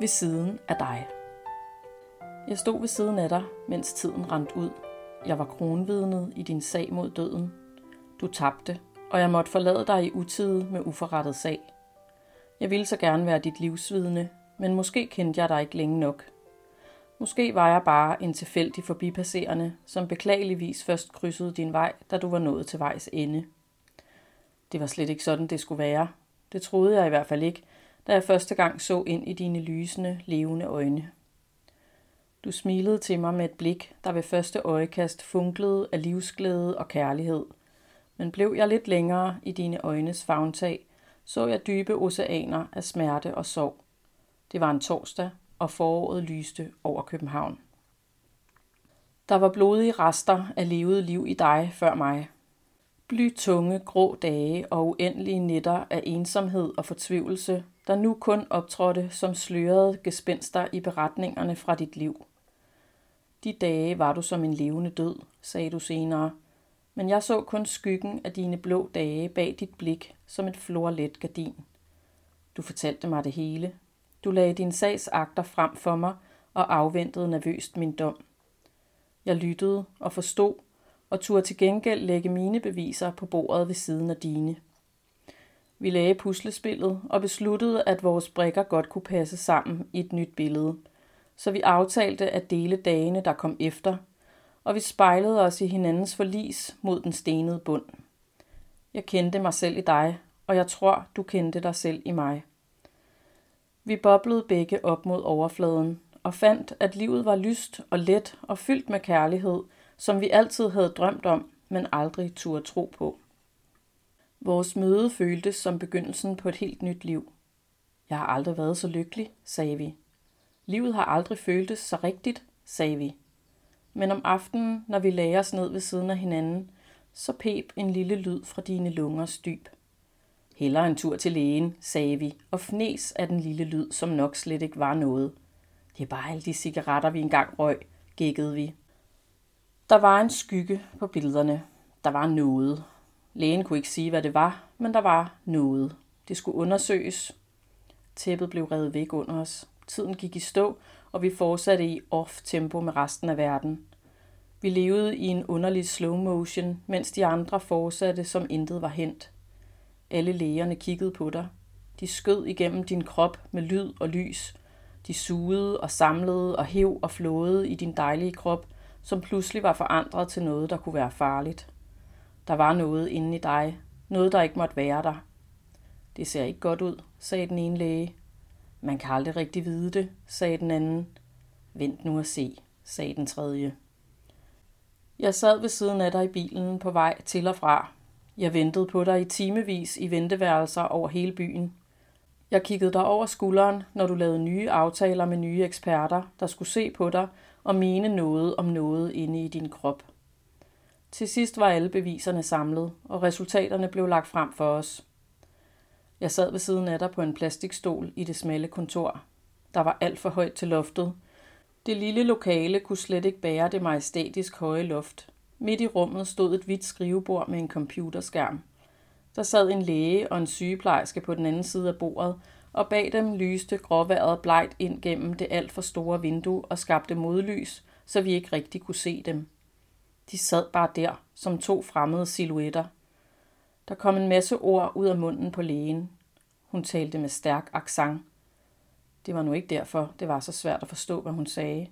ved siden af dig. Jeg stod ved siden af dig, mens tiden rendte ud. Jeg var kronvidnet i din sag mod døden. Du tabte, og jeg måtte forlade dig i utide med uforrettet sag. Jeg ville så gerne være dit livsvidne, men måske kendte jeg dig ikke længe nok. Måske var jeg bare en tilfældig forbipasserende, som beklageligvis først krydsede din vej, da du var nået til vejs ende. Det var slet ikke sådan, det skulle være. Det troede jeg i hvert fald ikke, da jeg første gang så ind i dine lysende, levende øjne. Du smilede til mig med et blik, der ved første øjekast funklede af livsglæde og kærlighed. Men blev jeg lidt længere i dine øjnes fagntag, så jeg dybe oceaner af smerte og sorg. Det var en torsdag, og foråret lyste over København. Der var blodige rester af levet liv i dig før mig. Bly tunge, grå dage og uendelige nætter af ensomhed og fortvivlelse, der nu kun optrådte som slørede gespenster i beretningerne fra dit liv. De dage var du som en levende død, sagde du senere, men jeg så kun skyggen af dine blå dage bag dit blik som et florlet gardin. Du fortalte mig det hele. Du lagde din sagsakter frem for mig og afventede nervøst min dom. Jeg lyttede og forstod, og turde til gengæld lægge mine beviser på bordet ved siden af dine. Vi lagde puslespillet og besluttede, at vores brikker godt kunne passe sammen i et nyt billede. Så vi aftalte at dele dagene, der kom efter, og vi spejlede os i hinandens forlis mod den stenede bund. Jeg kendte mig selv i dig, og jeg tror, du kendte dig selv i mig. Vi boblede begge op mod overfladen og fandt, at livet var lyst og let og fyldt med kærlighed, som vi altid havde drømt om, men aldrig turde tro på. Vores møde føltes som begyndelsen på et helt nyt liv. Jeg har aldrig været så lykkelig, sagde vi. Livet har aldrig føltes så rigtigt, sagde vi. Men om aftenen, når vi lagde os ned ved siden af hinanden, så pep en lille lyd fra dine lungers dyb. Heller en tur til lægen, sagde vi, og fnes af den lille lyd, som nok slet ikke var noget. Det er bare alle de cigaretter, vi engang røg, gækkede vi. Der var en skygge på billederne. Der var noget. Lægen kunne ikke sige, hvad det var, men der var noget. Det skulle undersøges. Tæppet blev revet væk under os. Tiden gik i stå, og vi fortsatte i off-tempo med resten af verden. Vi levede i en underlig slow motion, mens de andre fortsatte, som intet var hent. Alle lægerne kiggede på dig. De skød igennem din krop med lyd og lys. De sugede og samlede og hev og flåede i din dejlige krop, som pludselig var forandret til noget, der kunne være farligt. Der var noget inde i dig, noget, der ikke måtte være der. Det ser ikke godt ud, sagde den ene læge. Man kan aldrig rigtig vide det, sagde den anden. Vent nu og se, sagde den tredje. Jeg sad ved siden af dig i bilen på vej til og fra. Jeg ventede på dig i timevis i venteværelser over hele byen. Jeg kiggede dig over skulderen, når du lavede nye aftaler med nye eksperter, der skulle se på dig og mene noget om noget inde i din krop. Til sidst var alle beviserne samlet, og resultaterne blev lagt frem for os. Jeg sad ved siden af dig på en plastikstol i det smalle kontor. Der var alt for højt til loftet. Det lille lokale kunne slet ikke bære det majestætisk høje loft. Midt i rummet stod et hvidt skrivebord med en computerskærm. Der sad en læge og en sygeplejerske på den anden side af bordet, og bag dem lyste gråværet blegt ind gennem det alt for store vindue og skabte modlys, så vi ikke rigtig kunne se dem. De sad bare der, som to fremmede silhuetter. Der kom en masse ord ud af munden på lægen. Hun talte med stærk accent. Det var nu ikke derfor, det var så svært at forstå, hvad hun sagde.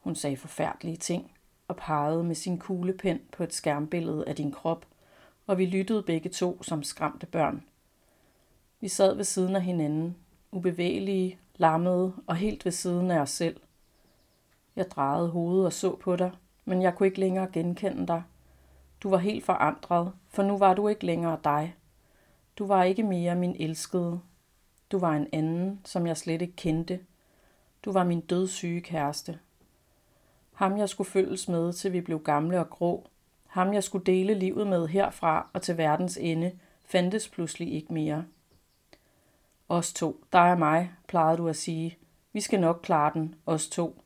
Hun sagde forfærdelige ting og pegede med sin kuglepen på et skærmbillede af din krop, og vi lyttede begge to som skræmte børn. Vi sad ved siden af hinanden, ubevægelige, lammede og helt ved siden af os selv. Jeg drejede hovedet og så på dig, men jeg kunne ikke længere genkende dig. Du var helt forandret, for nu var du ikke længere dig. Du var ikke mere min elskede. Du var en anden, som jeg slet ikke kendte. Du var min dødssyge kæreste. Ham jeg skulle følges med, til vi blev gamle og grå. Ham jeg skulle dele livet med herfra og til verdens ende, fandtes pludselig ikke mere. Os to, dig og mig, plejede du at sige. Vi skal nok klare den, os to.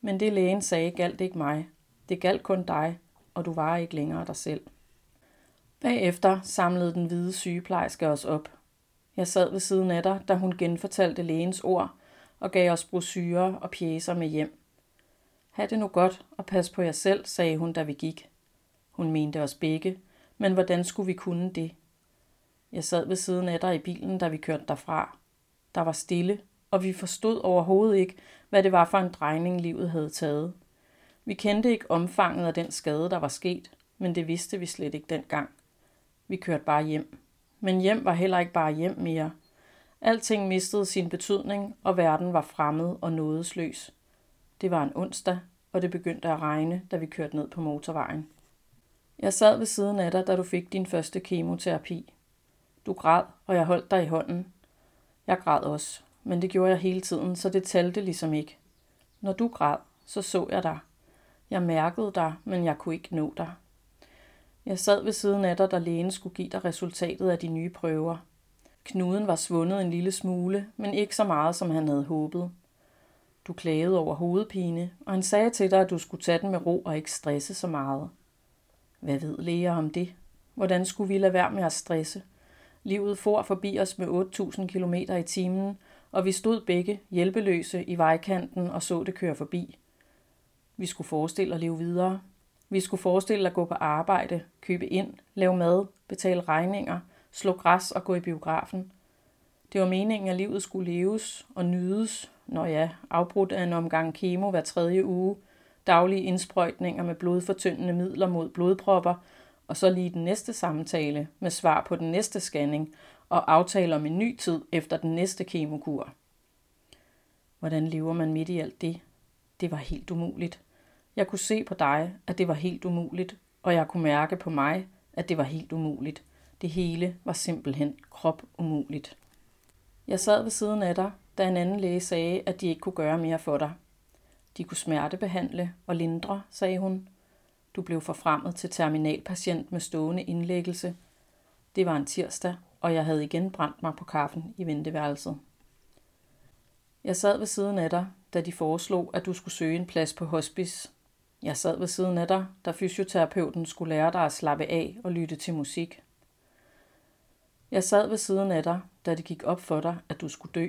Men det lægen sagde galt ikke mig. Det galt kun dig, og du var ikke længere dig selv. Bagefter samlede den hvide sygeplejerske os op. Jeg sad ved siden af dig, da hun genfortalte lægens ord, og gav os brosyrer og pjæser med hjem. Ha' det nu godt og pas på jer selv, sagde hun, da vi gik. Hun mente os begge, men hvordan skulle vi kunne det? Jeg sad ved siden af dig i bilen, da vi kørte derfra. Der var stille, og vi forstod overhovedet ikke, hvad det var for en drejning, livet havde taget. Vi kendte ikke omfanget af den skade, der var sket, men det vidste vi slet ikke dengang. Vi kørte bare hjem. Men hjem var heller ikke bare hjem mere. Alting mistede sin betydning, og verden var fremmed og nådesløs. Det var en onsdag, og det begyndte at regne, da vi kørte ned på motorvejen. Jeg sad ved siden af dig, da du fik din første kemoterapi. Du græd, og jeg holdt dig i hånden. Jeg græd også, men det gjorde jeg hele tiden, så det talte ligesom ikke. Når du græd, så så jeg dig. Jeg mærkede dig, men jeg kunne ikke nå dig. Jeg sad ved siden af dig, da lægen skulle give dig resultatet af de nye prøver. Knuden var svundet en lille smule, men ikke så meget, som han havde håbet. Du klagede over hovedpine, og han sagde til dig, at du skulle tage den med ro og ikke stresse så meget. Hvad ved læger om det? Hvordan skulle vi lade være med at stresse? Livet for forbi os med 8.000 km i timen, og vi stod begge hjælpeløse i vejkanten og så det køre forbi. Vi skulle forestille at leve videre. Vi skulle forestille at gå på arbejde, købe ind, lave mad, betale regninger, slå græs og gå i biografen. Det var meningen, at livet skulle leves og nydes, når ja, afbrudt af en omgang kemo hver tredje uge, daglige indsprøjtninger med blodfortyndende midler mod blodpropper, og så lige den næste samtale med svar på den næste scanning og aftale om en ny tid efter den næste kemokur. Hvordan lever man midt i alt det? Det var helt umuligt. Jeg kunne se på dig, at det var helt umuligt, og jeg kunne mærke på mig, at det var helt umuligt. Det hele var simpelthen krop umuligt. Jeg sad ved siden af dig, da en anden læge sagde, at de ikke kunne gøre mere for dig. De kunne smertebehandle og lindre, sagde hun. Du blev forfremmet til terminalpatient med stående indlæggelse. Det var en tirsdag, og jeg havde igen brændt mig på kaffen i venteværelset. Jeg sad ved siden af dig, da de foreslog, at du skulle søge en plads på hospice. Jeg sad ved siden af dig, da fysioterapeuten skulle lære dig at slappe af og lytte til musik. Jeg sad ved siden af dig, da det gik op for dig, at du skulle dø.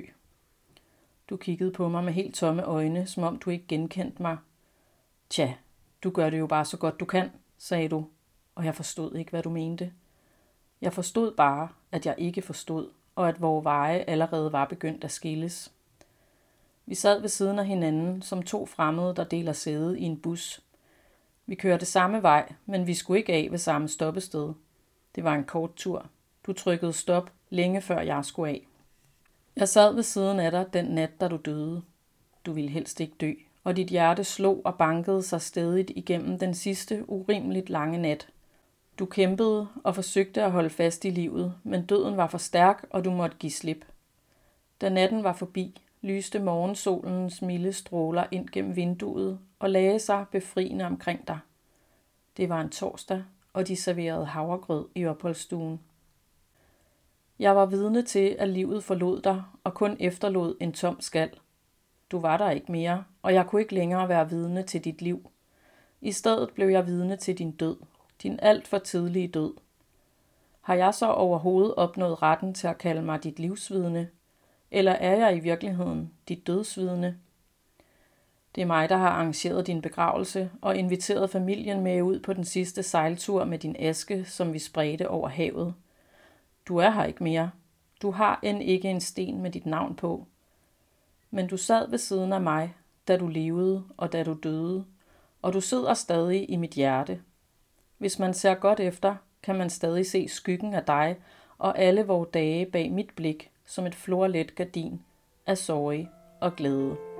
Du kiggede på mig med helt tomme øjne, som om du ikke genkendte mig. Tja, du gør det jo bare så godt du kan, sagde du, og jeg forstod ikke, hvad du mente. Jeg forstod bare, at jeg ikke forstod, og at vores veje allerede var begyndt at skilles. Vi sad ved siden af hinanden som to fremmede, der deler sæde i en bus. Vi kørte samme vej, men vi skulle ikke af ved samme stoppested. Det var en kort tur. Du trykkede stop længe før jeg skulle af. Jeg sad ved siden af dig den nat, da du døde. Du ville helst ikke dø, og dit hjerte slog og bankede sig stedigt igennem den sidste urimeligt lange nat. Du kæmpede og forsøgte at holde fast i livet, men døden var for stærk, og du måtte give slip. Da natten var forbi, lyste morgensolens milde stråler ind gennem vinduet og lagde sig befriende omkring dig. Det var en torsdag, og de serverede havregrød i opholdsstuen. Jeg var vidne til, at livet forlod dig og kun efterlod en tom skal. Du var der ikke mere, og jeg kunne ikke længere være vidne til dit liv. I stedet blev jeg vidne til din død, din alt for tidlige død. Har jeg så overhovedet opnået retten til at kalde mig dit livsvidne, eller er jeg i virkeligheden dit dødsvidne? Det er mig, der har arrangeret din begravelse og inviteret familien med ud på den sidste sejltur med din aske, som vi spredte over havet. Du er her ikke mere. Du har end ikke en sten med dit navn på. Men du sad ved siden af mig, da du levede og da du døde, og du sidder stadig i mit hjerte. Hvis man ser godt efter, kan man stadig se skyggen af dig og alle vores dage bag mit blik som et florlet gardin af sorg og glæde.